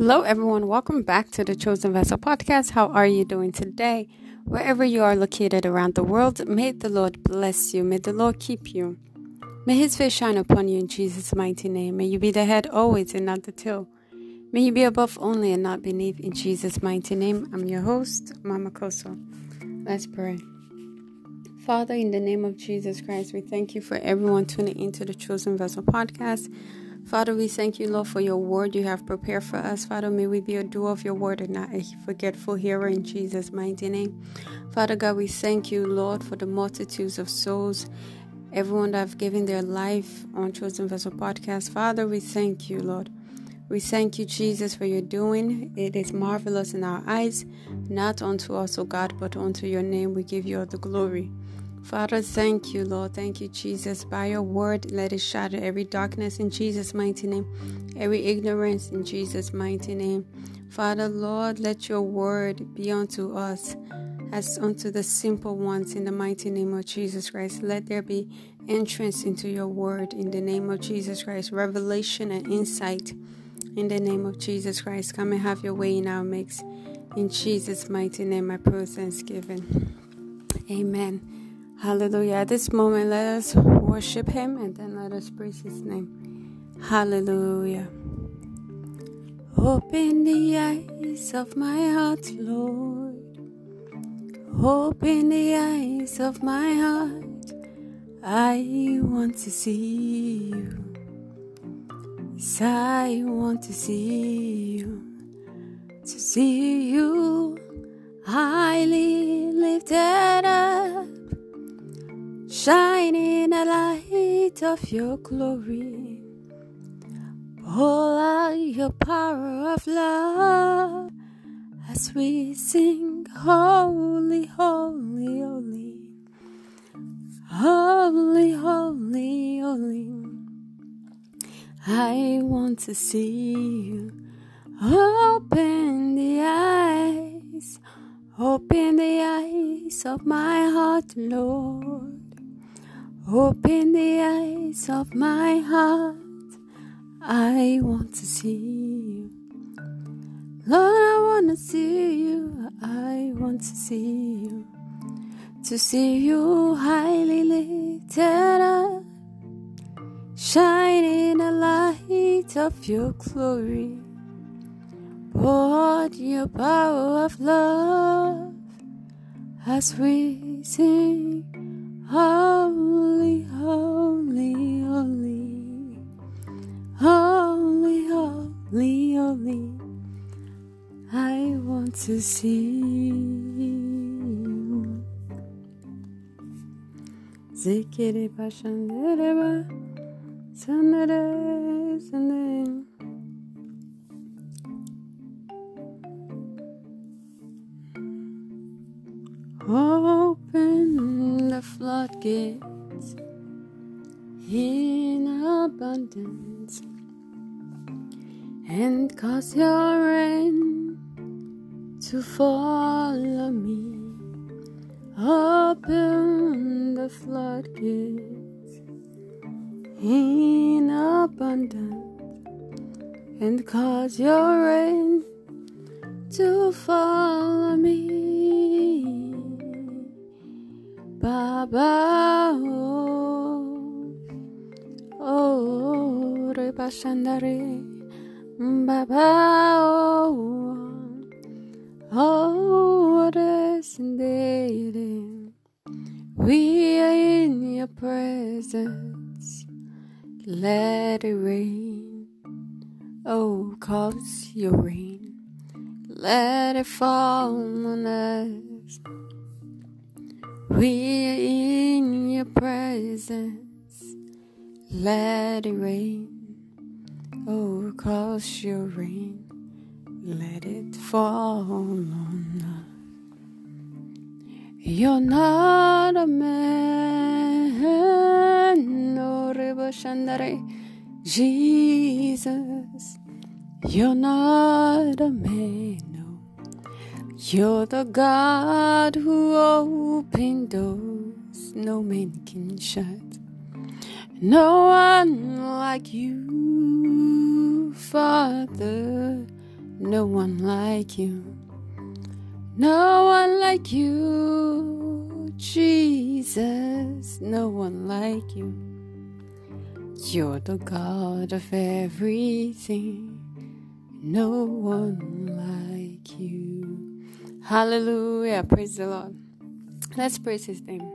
Hello, everyone. Welcome back to the Chosen Vessel podcast. How are you doing today? Wherever you are located around the world, may the Lord bless you. May the Lord keep you. May his face shine upon you in Jesus' mighty name. May you be the head always and not the tail. May you be above only and not beneath in Jesus' mighty name. I'm your host, Mama Kosso. Let's pray. Father, in the name of Jesus Christ, we thank you for everyone tuning into the Chosen Vessel podcast. Father, we thank you, Lord, for your word you have prepared for us. Father, may we be a doer of your word and not a forgetful hearer in Jesus' mighty name. Father God, we thank you, Lord, for the multitudes of souls, everyone that have given their life on Chosen Vessel podcast. Father, we thank you, Lord. We thank you, Jesus, for your doing. It is marvelous in our eyes, not unto us, O God, but unto your name. We give you all the glory. Father, thank you, Lord. Thank you, Jesus. By your word, let it shatter every darkness in Jesus' mighty name, every ignorance in Jesus' mighty name. Father, Lord, let your word be unto us as unto the simple ones in the mighty name of Jesus Christ. Let there be entrance into your word in the name of Jesus Christ, revelation and insight in the name of Jesus Christ. Come and have your way in our mix. In Jesus' mighty name, I pray thanksgiving. Amen. Hallelujah. At this moment, let us worship Him and then let us praise His name. Hallelujah. Open the eyes of my heart, Lord. Open the eyes of my heart. I want to see you. Yes, I want to see you. To see you highly lifted up shining in the light of your glory. Pour out your power of love as we sing, Holy, Holy, Holy, Holy, Holy, Holy. I want to see you. Open the eyes, open the eyes of my heart, Lord. Open the eyes of my heart. I want to see you. Lord, I want to see you. I want to see you. To see you highly lifted up. Shining the light of your glory. Pour your power of love as we sing. Holy, holy, holy, holy, holy, holy. I want to see you. Zikiri pashandereba, sandere, sandere. Oh, Open the floodgates in abundance and cause your rain to follow me. Open the floodgates in abundance and cause your rain to follow me. Baba oh oh, oh re pasandare Baba oh oh resendere We are in your presence. Let it rain. Oh cause your rain. Let it fall on us we're in your presence. Let it rain. Oh, cause your rain. Let it fall on us. You're not a man. No, Shandare. Jesus. You're not a man. You're the God who opened doors no man can shut. No one like you, Father. No one like you. No one like you, Jesus. No one like you. You're the God of everything. No one like you. Hallelujah. Praise the Lord. Let's praise his name.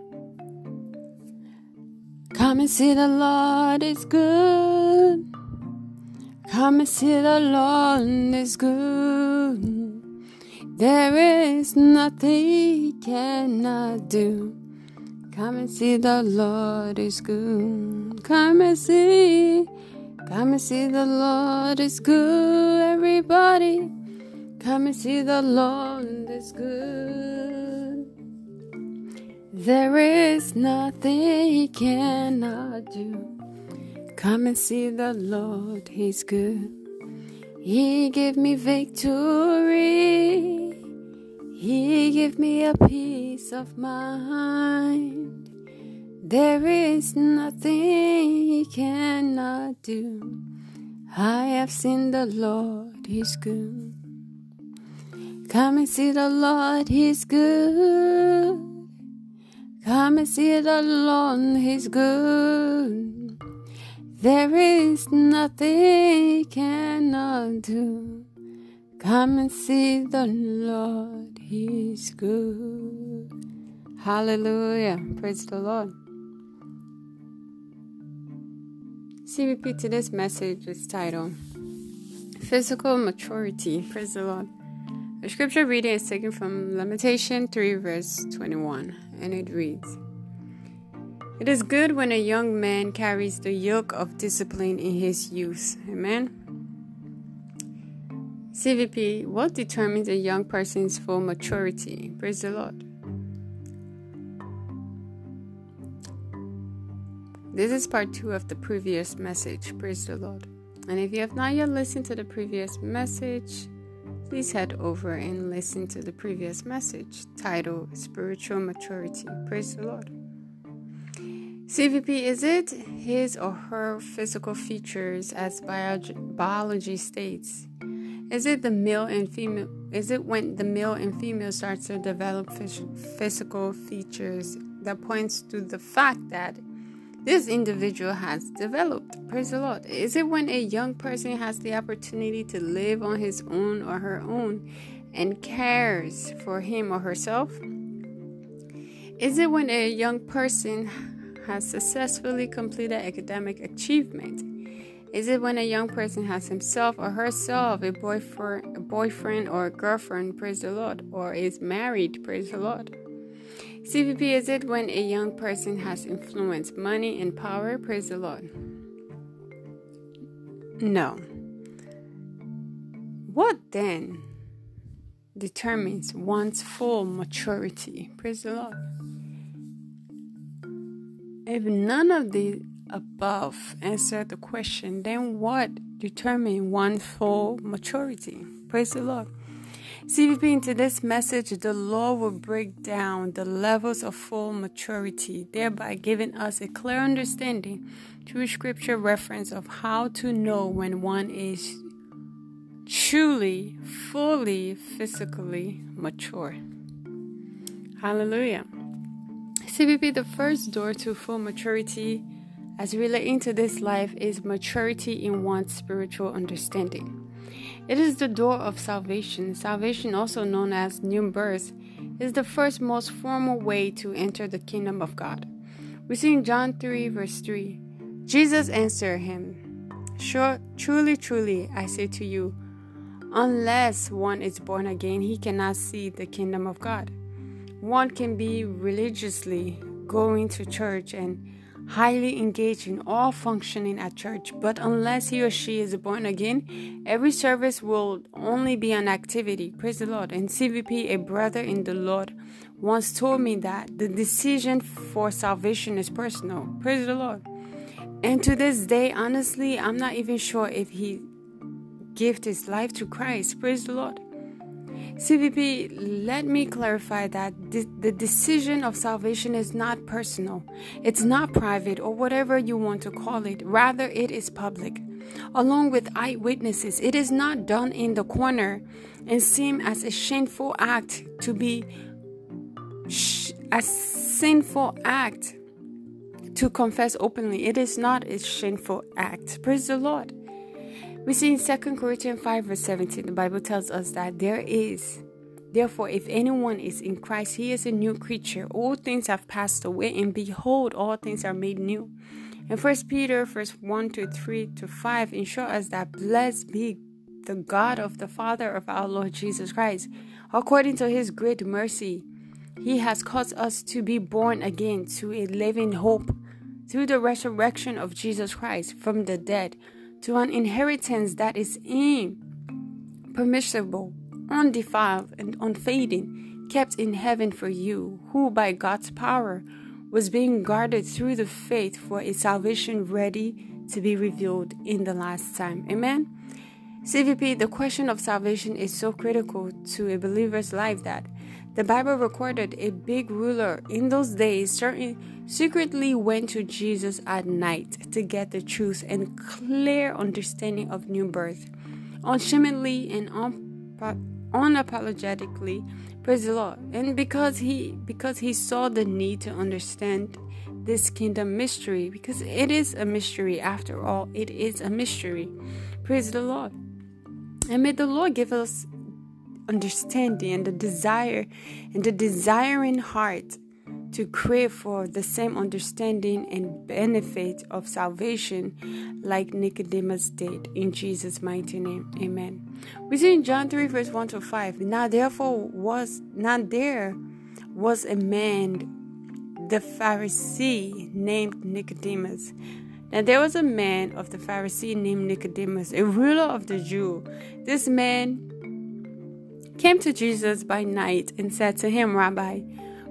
Come and see the Lord is good. Come and see the Lord is good. There is nothing he cannot do. Come and see the Lord is good. Come and see. Come and see the Lord is good, everybody. Come and see the Lord is good. There is nothing he cannot do. Come and see the Lord, He's good. He gave me victory. He gave me a peace of mind. There is nothing He cannot do. I have seen the Lord, He's good. Come and see the Lord, He's good. Come and see the Lord, He's good. There is nothing he cannot do. Come and see the Lord, He's good. Hallelujah. Praise the Lord. CVP today's message is titled Physical Maturity. Praise the Lord. The scripture reading is taken from Lamentation 3, verse 21, and it reads it is good when a young man carries the yoke of discipline in his youth. Amen. CVP, what determines a young person's full maturity? Praise the Lord. This is part two of the previous message. Praise the Lord. And if you have not yet listened to the previous message, please head over and listen to the previous message titled Spiritual Maturity. Praise the Lord. CVP is it his or her physical features as biology states? Is it the male and female? Is it when the male and female starts to develop physical features that points to the fact that this individual has developed? Praise the Lord. Is it when a young person has the opportunity to live on his own or her own and cares for him or herself? Is it when a young person has successfully completed academic achievement? Is it when a young person has himself or herself a boyfriend, a boyfriend or a girlfriend, praise the Lord, or is married, praise the Lord? CVP is it when a young person has influence, money, and power, praise the Lord? No. What then determines one's full maturity? Praise the Lord. If none of the above answer the question, then what determines one's full maturity? Praise the Lord. CVP in today's message, the Lord will break down the levels of full maturity, thereby giving us a clear understanding through scripture reference of how to know when one is truly, fully, physically mature. Hallelujah. CVP, the first door to full maturity as relating to this life is maturity in one's spiritual understanding. It is the door of salvation. Salvation, also known as new birth, is the first most formal way to enter the kingdom of God. We see in John 3, verse 3 Jesus answered him, Sure, truly, truly, I say to you, unless one is born again, he cannot see the kingdom of God. One can be religiously going to church and highly engaged in all functioning at church, but unless he or she is born again, every service will only be an activity. Praise the Lord. And CVP, a brother in the Lord, once told me that the decision for salvation is personal. Praise the Lord. And to this day, honestly, I'm not even sure if he gave his life to Christ. Praise the Lord. CVP, let me clarify that the decision of salvation is not personal. It's not private or whatever you want to call it. Rather, it is public. Along with eyewitnesses, it is not done in the corner and seem as a shameful act to be sh- a sinful act to confess openly. It is not a shameful act. Praise the Lord. We see in 2 Corinthians 5, verse 17, the Bible tells us that there is, therefore, if anyone is in Christ, he is a new creature. All things have passed away, and behold, all things are made new. And 1 Peter, verse 1 to 3 to 5, ensure us that blessed be the God of the Father of our Lord Jesus Christ. According to his great mercy, he has caused us to be born again to a living hope through the resurrection of Jesus Christ from the dead to an inheritance that is impermissible, undefiled, and unfading, kept in heaven for you, who by God's power was being guarded through the faith for a salvation ready to be revealed in the last time. Amen. CVP, the question of salvation is so critical to a believer's life that the Bible recorded a big ruler in those days certain secretly went to Jesus at night to get the truth and clear understanding of new birth. Unshamedly and unapologetically, praise the Lord. And because he because he saw the need to understand this kingdom mystery, because it is a mystery after all, it is a mystery. Praise the Lord. And may the Lord give us understanding and the desire and the desiring heart to crave for the same understanding and benefit of salvation like Nicodemus did in Jesus' mighty name. Amen. We see in John 3, verse 1 to 5. Now therefore was not there was a man, the Pharisee, named Nicodemus. Now there was a man of the Pharisee named Nicodemus, a ruler of the Jew. This man came to Jesus by night and said to him, Rabbi,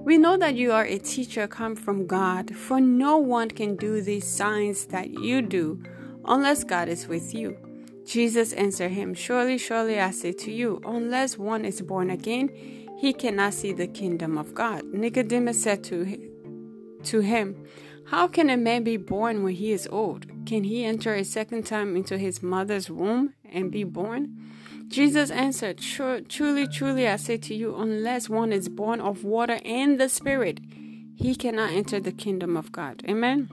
we know that you are a teacher come from God, for no one can do these signs that you do unless God is with you. Jesus answered him, Surely, surely I say to you, unless one is born again, he cannot see the kingdom of God. Nicodemus said to, to him, How can a man be born when he is old? Can he enter a second time into his mother's womb and be born? Jesus answered, Truly, truly, I say to you, unless one is born of water and the Spirit, he cannot enter the kingdom of God. Amen.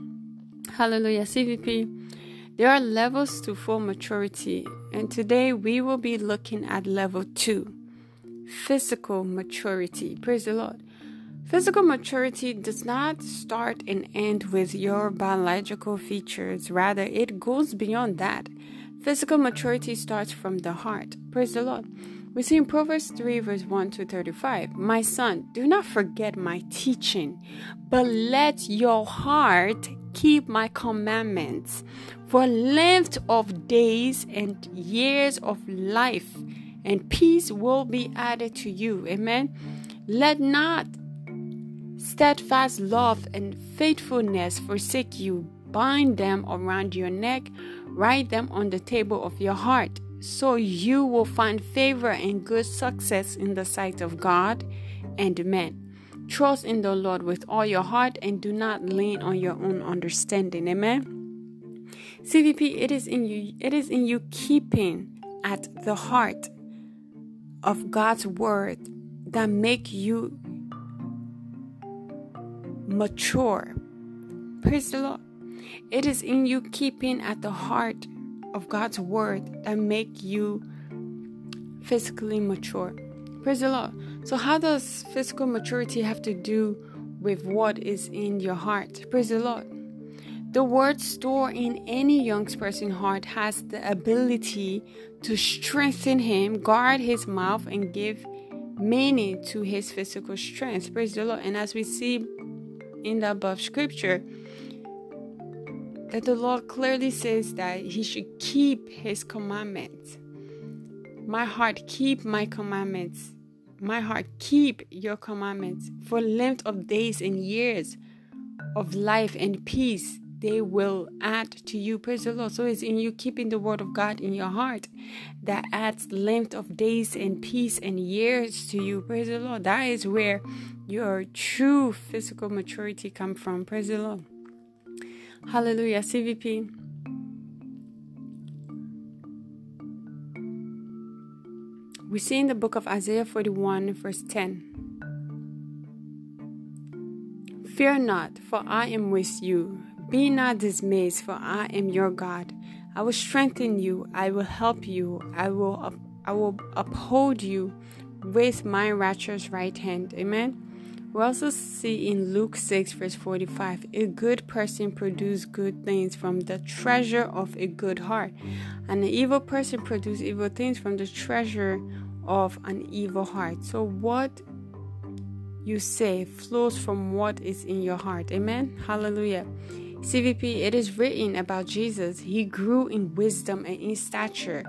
Hallelujah. CVP. There are levels to full maturity, and today we will be looking at level two physical maturity. Praise the Lord. Physical maturity does not start and end with your biological features, rather, it goes beyond that. Physical maturity starts from the heart. Praise the Lord. We see in Proverbs 3, verse 1 to 35 My son, do not forget my teaching, but let your heart keep my commandments. For length of days and years of life and peace will be added to you. Amen. Let not steadfast love and faithfulness forsake you. Bind them around your neck Write them on the table of your heart, so you will find favor and good success in the sight of God and men. Trust in the Lord with all your heart and do not lean on your own understanding. Amen. CVP, it is in you, it is in you keeping at the heart of God's word that make you mature. Praise the Lord. It is in you keeping at the heart of God's word that make you physically mature. Praise the Lord. So how does physical maturity have to do with what is in your heart? Praise the Lord. The word stored in any young person's heart has the ability to strengthen him, guard his mouth, and give meaning to his physical strength. Praise the Lord. And as we see in the above scripture, that the Lord clearly says that he should keep his commandments. My heart, keep my commandments. My heart, keep your commandments for length of days and years of life and peace they will add to you. Praise the Lord. So it's in you keeping the word of God in your heart that adds length of days and peace and years to you. Praise the Lord. That is where your true physical maturity come from. Praise the Lord. Hallelujah. CVP. We see in the book of Isaiah 41, verse 10. Fear not, for I am with you. Be not dismayed, for I am your God. I will strengthen you. I will help you. I will I will uphold you with my righteous right hand. Amen. We also see in Luke 6, verse 45, a good person produces good things from the treasure of a good heart, and an evil person produces evil things from the treasure of an evil heart. So, what you say flows from what is in your heart. Amen. Hallelujah. CVP, it is written about Jesus. He grew in wisdom and in stature.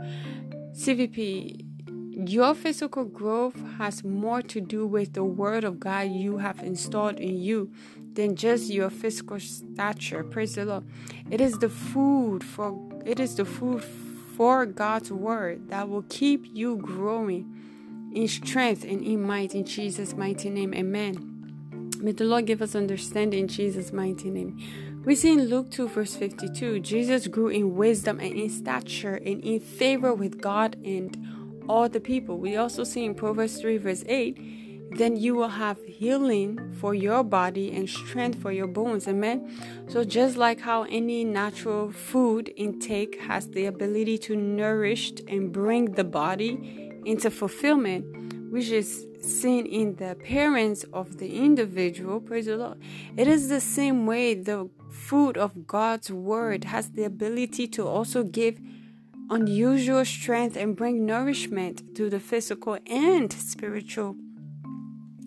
CVP, your physical growth has more to do with the word of God you have installed in you than just your physical stature. Praise the Lord. It is the food for it is the food for God's word that will keep you growing in strength and in might in Jesus' mighty name. Amen. May the Lord give us understanding in Jesus' mighty name. We see in Luke 2, verse 52, Jesus grew in wisdom and in stature and in favor with God and all the people. We also see in Proverbs 3, verse 8, then you will have healing for your body and strength for your bones. Amen. So, just like how any natural food intake has the ability to nourish and bring the body into fulfillment, which is seen in the appearance of the individual. Praise the Lord. It is the same way the food of God's word has the ability to also give unusual strength and bring nourishment to the physical and spiritual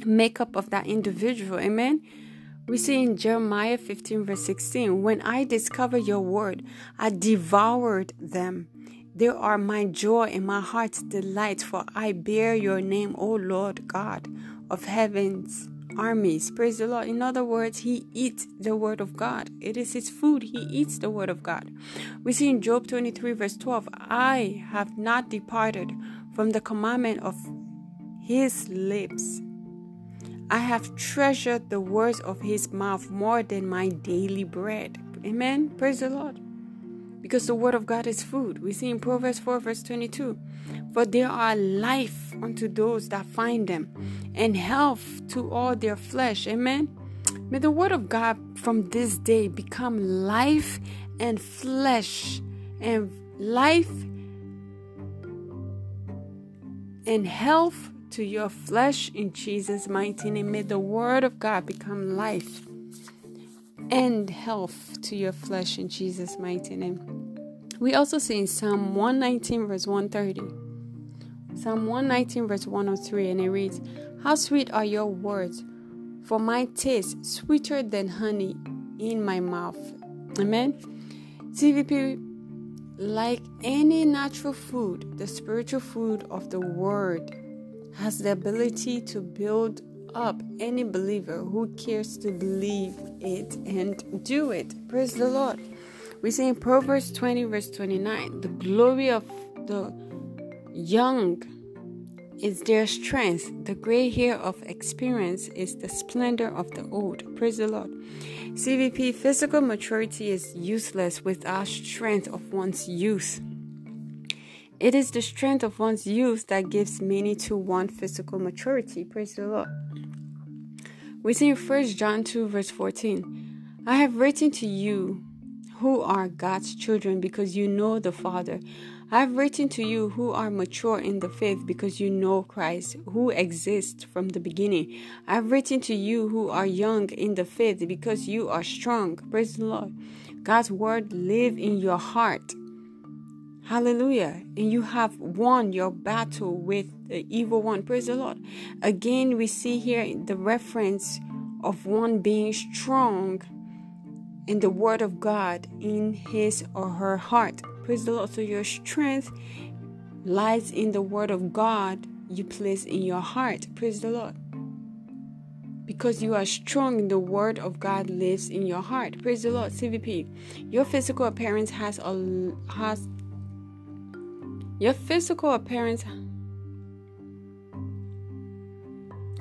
makeup of that individual. Amen. We see in Jeremiah 15, verse 16, when I discovered your word, I devoured them. They are my joy and my heart's delight, for I bear your name, O Lord God of heaven's armies. Praise the Lord. In other words, he eats the word of God. It is his food. He eats the word of God. We see in Job 23, verse 12, I have not departed from the commandment of his lips. I have treasured the words of his mouth more than my daily bread. Amen. Praise the Lord because the word of God is food. We see in Proverbs 4, verse 22 For there are life unto those that find them, and health to all their flesh. Amen. May the word of God from this day become life and flesh, and life and health to your flesh in Jesus' mighty name. May the word of God become life and health to your flesh in Jesus' mighty name. We also see in Psalm 119, verse 130. Psalm 119, verse 103, and it reads, How sweet are your words, for my taste sweeter than honey in my mouth. Amen. CVP, like any natural food, the spiritual food of the word has the ability to build up any believer who cares to believe it and do it. Praise the Lord. We see in Proverbs 20, verse 29, the glory of the young is their strength. The gray hair of experience is the splendor of the old. Praise the Lord. CVP physical maturity is useless without strength of one's youth. It is the strength of one's youth that gives meaning to one physical maturity. Praise the Lord. We see in 1 John 2, verse 14 I have written to you who are God's children because you know the Father. I have written to you who are mature in the faith because you know Christ, who exists from the beginning. I have written to you who are young in the faith because you are strong. Praise the Lord. God's word live in your heart. Hallelujah. And you have won your battle with the evil one. Praise the Lord. Again, we see here the reference of one being strong in the word of God in his or her heart. Praise the Lord. So your strength lies in the word of God you place in your heart. Praise the Lord. because you are strong, the word of God lives in your heart. Praise the Lord. CVP. Your physical appearance has a has your physical appearance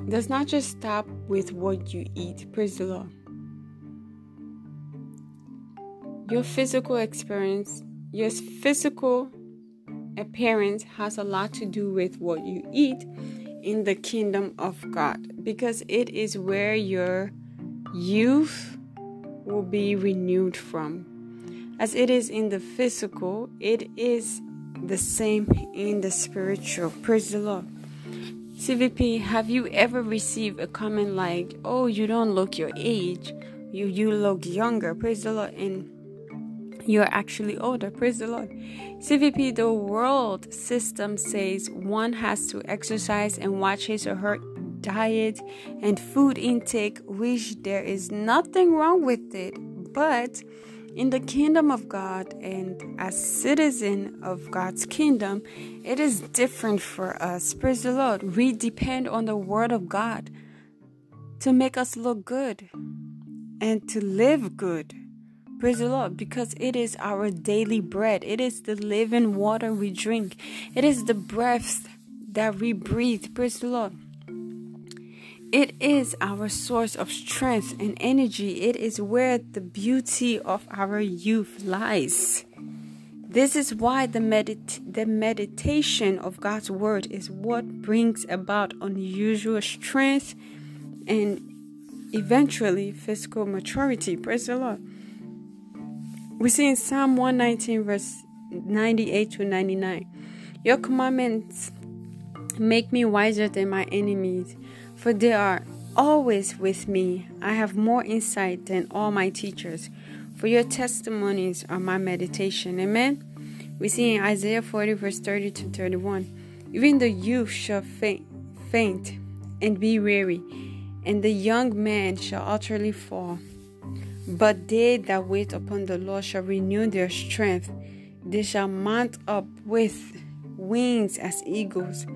does not just stop with what you eat. Praise the Lord. Your physical experience, your physical appearance has a lot to do with what you eat in the kingdom of God because it is where your youth will be renewed from. As it is in the physical, it is the same in the spiritual. Praise the Lord. CVP, have you ever received a comment like, "Oh, you don't look your age. You you look younger." Praise the Lord. And you're actually older. Praise the Lord. CVP, the world system says one has to exercise and watch his or her diet and food intake, which there is nothing wrong with it. But in the kingdom of God and as citizen of God's kingdom, it is different for us. Praise the Lord. We depend on the word of God to make us look good and to live good. Praise the Lord, because it is our daily bread. It is the living water we drink. It is the breath that we breathe. Praise the Lord. It is our source of strength and energy. It is where the beauty of our youth lies. This is why the, medit- the meditation of God's word is what brings about unusual strength and eventually physical maturity. Praise the Lord. We see in Psalm 119, verse 98 to 99 Your commandments make me wiser than my enemies, for they are always with me. I have more insight than all my teachers, for your testimonies are my meditation. Amen. We see in Isaiah 40, verse 30 to 31 Even the youth shall faint, faint and be weary, and the young man shall utterly fall. But they that wait upon the Lord shall renew their strength. They shall mount up with wings as eagles.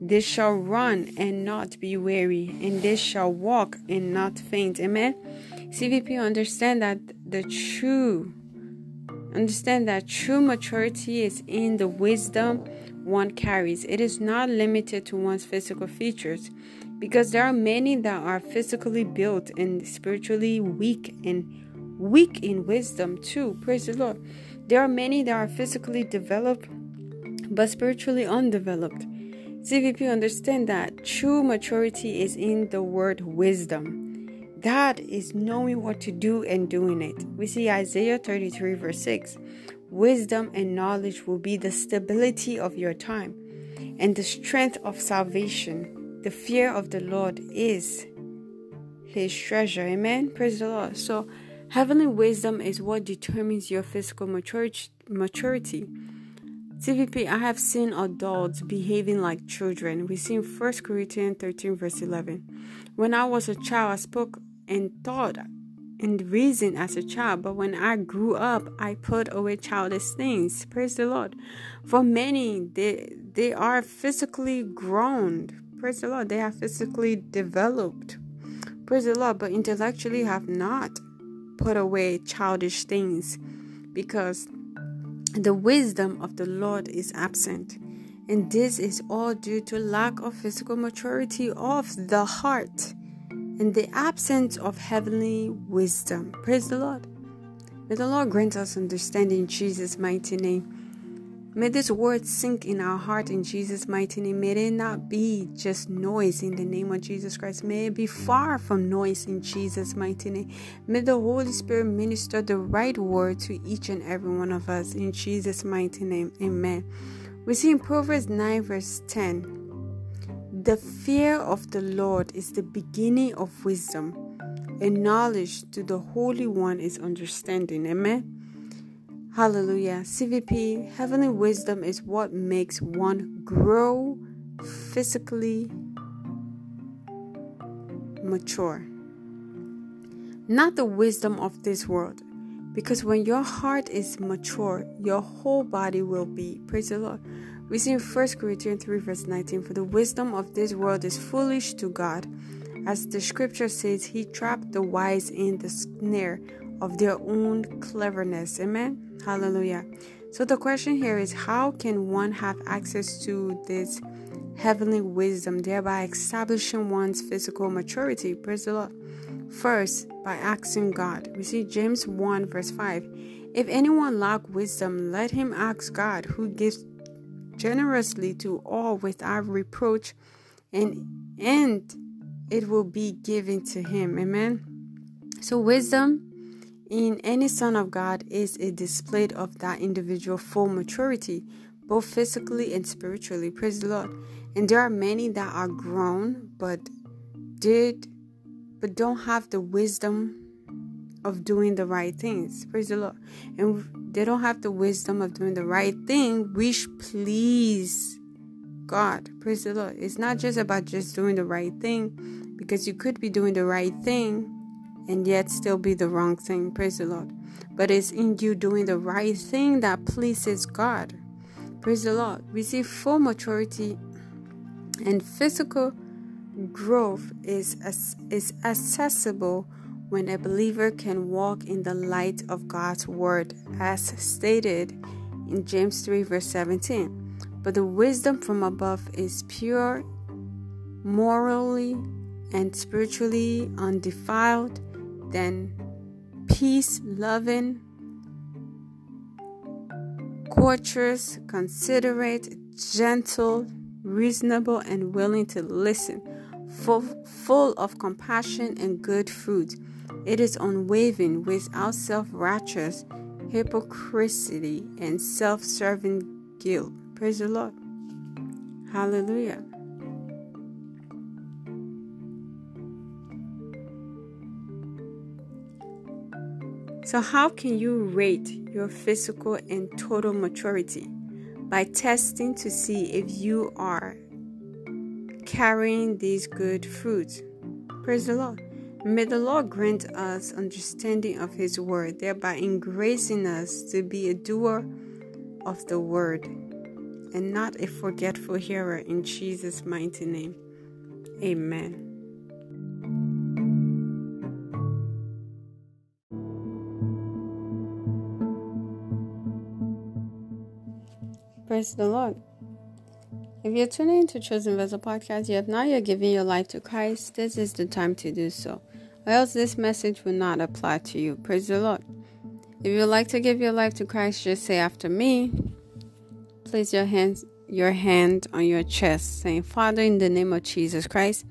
They shall run and not be weary, and they shall walk and not faint. Amen. CVP understand that the true understand that true maturity is in the wisdom one carries. It is not limited to one's physical features because there are many that are physically built and spiritually weak and weak in wisdom too. Praise the Lord. There are many that are physically developed but spiritually undeveloped. CVP understand that true maturity is in the word wisdom. That is knowing what to do and doing it. We see Isaiah 33, verse 6. Wisdom and knowledge will be the stability of your time and the strength of salvation. The fear of the Lord is his treasure. Amen. Praise the Lord. So, heavenly wisdom is what determines your physical maturity. CVP, I have seen adults behaving like children. We see in 1 Corinthians 13, verse 11. When I was a child, I spoke and thought and reasoned as a child, but when I grew up, I put away childish things. Praise the Lord. For many, they, they are physically grown, Praise the Lord. They have physically developed. Praise the Lord. But intellectually have not put away childish things because the wisdom of the Lord is absent. And this is all due to lack of physical maturity of the heart and the absence of heavenly wisdom. Praise the Lord. May the Lord grant us understanding in Jesus' mighty name. May this word sink in our heart in Jesus' mighty name. May it not be just noise in the name of Jesus Christ. May it be far from noise in Jesus' mighty name. May the Holy Spirit minister the right word to each and every one of us in Jesus' mighty name. Amen. We see in Proverbs 9, verse 10 The fear of the Lord is the beginning of wisdom, and knowledge to the Holy One is understanding. Amen. Hallelujah. CVP, heavenly wisdom is what makes one grow physically mature. Not the wisdom of this world. Because when your heart is mature, your whole body will be. Praise the Lord. We see in 1 Corinthians 3, verse 19 For the wisdom of this world is foolish to God, As the scripture says, he trapped the wise in the snare of their own cleverness. Amen. Hallelujah. So the question here is how can one have access to this heavenly wisdom, thereby establishing one's physical maturity? Praise the Lord. First, by asking God. We see James 1 verse 5. If anyone lack wisdom, let him ask God, who gives generously to all without reproach, and and it will be given to him. Amen. So wisdom in any son of God is a display of that individual full maturity, both physically and spiritually. Praise the Lord. And there are many that are grown but did but don't have the wisdom of doing the right things. Praise the Lord. And they don't have the wisdom of doing the right thing, which please God. Praise the Lord. It's not just about just doing the right thing, because you could be doing the right thing and yet still be the wrong thing. Praise the Lord. But it's in you doing the right thing that pleases God. Praise the Lord. Receive full maturity and physical growth is, is accessible when a believer can walk in the light of God's word, as stated in James 3, verse 17. But the wisdom from above is pure, morally, and spiritually undefiled, then peace loving, courteous, considerate, gentle, reasonable, and willing to listen full, full of compassion and good fruit. It is unwavering, without self righteous hypocrisy and self serving guilt. Praise the Lord. Hallelujah. So, how can you rate your physical and total maturity? By testing to see if you are carrying these good fruits. Praise the Lord. May the Lord grant us understanding of His word, thereby engracing us to be a doer of the word and not a forgetful hearer in Jesus' mighty name. Amen. Praise the Lord. If you're tuning into Chosen Vessel Podcast, yet now you're giving your life to Christ, this is the time to do so. Or else this message will not apply to you. Praise the Lord. If you would like to give your life to Christ, just say after me. Place your hands your hand on your chest, saying, Father, in the name of Jesus Christ,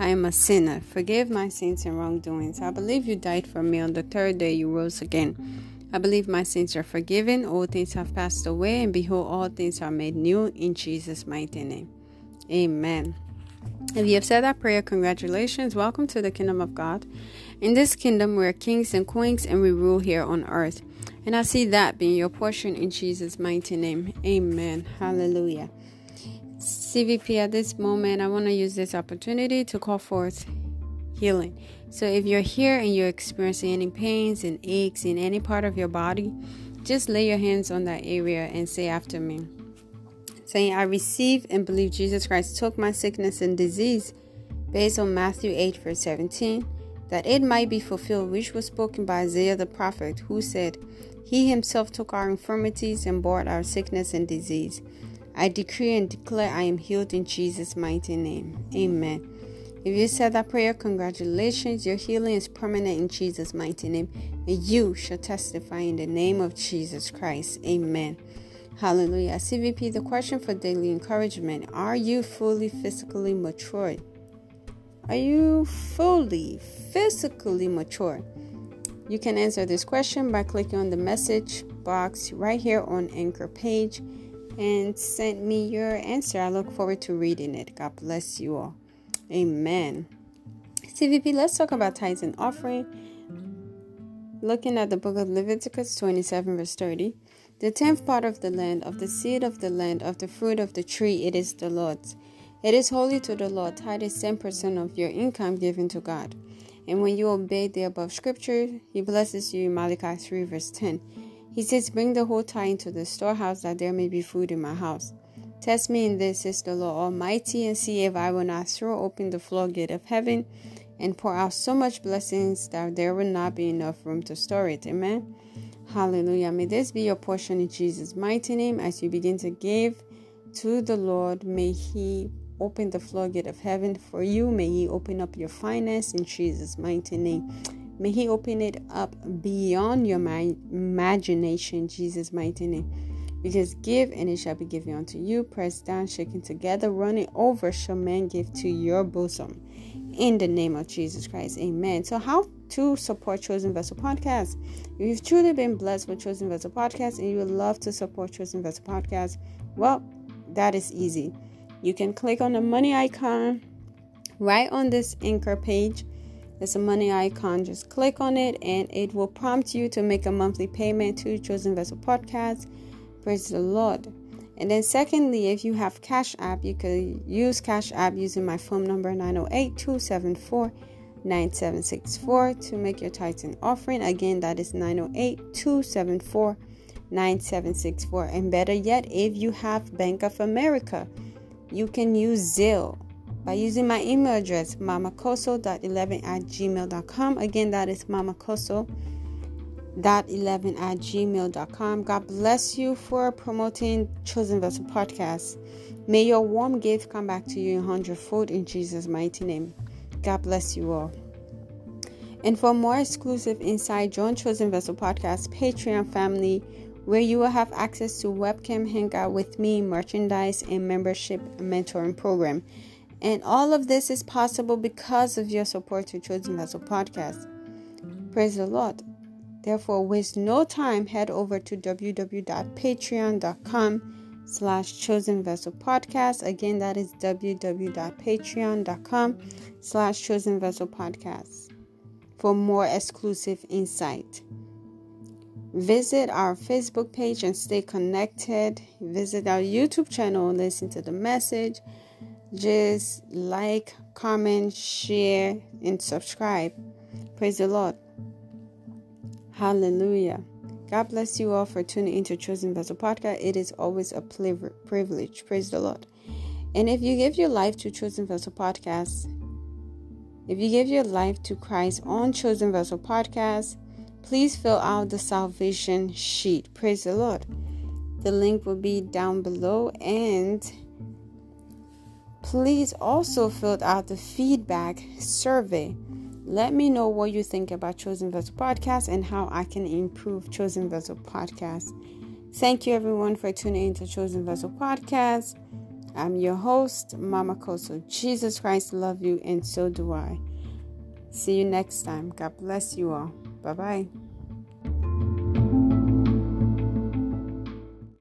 I am a sinner. Forgive my sins and wrongdoings. I believe you died for me on the third day you rose again. I believe my sins are forgiven, all things have passed away, and behold, all things are made new in Jesus' mighty name. Amen. If you have said that prayer, congratulations. Welcome to the kingdom of God. In this kingdom, we are kings and queens and we rule here on earth. And I see that being your portion in Jesus' mighty name. Amen. Hallelujah. CVP, at this moment, I want to use this opportunity to call forth healing. So if you're here and you're experiencing any pains and aches in any part of your body, just lay your hands on that area and say after me. Saying, I receive and believe Jesus Christ took my sickness and disease based on Matthew 8, verse 17, that it might be fulfilled, which was spoken by Isaiah the prophet, who said, He himself took our infirmities and bore our sickness and disease. I decree and declare I am healed in Jesus' mighty name. Amen. If you said that prayer, congratulations. Your healing is permanent in Jesus' mighty name. And you shall testify in the name of Jesus Christ. Amen. Hallelujah. CVP, the question for daily encouragement Are you fully physically mature? Are you fully physically mature? You can answer this question by clicking on the message box right here on Anchor page and send me your answer. I look forward to reading it. God bless you all. Amen. CVP, let's talk about tithes and offering. Looking at the book of Leviticus 27, verse 30. The tenth part of the land, of the seed of the land, of the fruit of the tree, it is the Lord's. It is holy to the Lord. Tithe is 10% of your income given to God. And when you obey the above scripture, He blesses you in Malachi 3, verse 10. He says, Bring the whole tithe into the storehouse that there may be food in my house. Test me in this, says the Lord Almighty, and see if I will not throw open the floodgate of heaven and pour out so much blessings that there will not be enough room to store it. Amen. Hallelujah. May this be your portion in Jesus' mighty name as you begin to give to the Lord. May He open the floodgate of heaven for you. May He open up your finance in Jesus' mighty name. May He open it up beyond your imagination, Jesus' mighty name. Because give and it shall be given unto you, pressed down, shaken together, running over, shall men give to your bosom. In the name of Jesus Christ. Amen. So, how to support Chosen Vessel Podcast? If you've truly been blessed with Chosen Vessel Podcast and you would love to support Chosen Vessel Podcast, well, that is easy. You can click on the money icon right on this anchor page. There's a money icon. Just click on it and it will prompt you to make a monthly payment to Chosen Vessel Podcast. Praise the Lord. And then, secondly, if you have Cash App, you could use Cash App using my phone number 908 274 9764 to make your tithes and offering. Again, that is 908 274 9764. And better yet, if you have Bank of America, you can use Zelle by using my email address, mamakosso.11 at gmail.com. Again, that is mamakosso.11 at gmail.com. God bless you for promoting Chosen Vessel Podcast. May your warm gift come back to you in hundredfold in Jesus' mighty name. God bless you all. And for more exclusive insight, join Chosen Vessel Podcast Patreon family where you will have access to webcam hangout with me, merchandise, and membership mentoring program. And all of this is possible because of your support to Chosen Vessel Podcast. Praise the Lord. Therefore, waste no time, head over to www.patreon.com slash chosen vessel podcast. Again, that is www.patreon.com slash chosen vessel podcast for more exclusive insight. Visit our Facebook page and stay connected. Visit our YouTube channel listen to the message. Just like, comment, share, and subscribe. Praise the Lord. Hallelujah. God bless you all for tuning into Chosen Vessel Podcast. It is always a privilege. Praise the Lord. And if you give your life to Chosen Vessel Podcast, if you give your life to Christ on Chosen Vessel Podcast, please fill out the salvation sheet. Praise the Lord. The link will be down below and please also fill out the feedback survey. Let me know what you think about Chosen Vessel Podcast and how I can improve Chosen Vessel Podcast. Thank you everyone for tuning into Chosen Vessel Podcast. I'm your host, Mama Kosso. Jesus Christ love you and so do I. See you next time. God bless you all. Bye bye.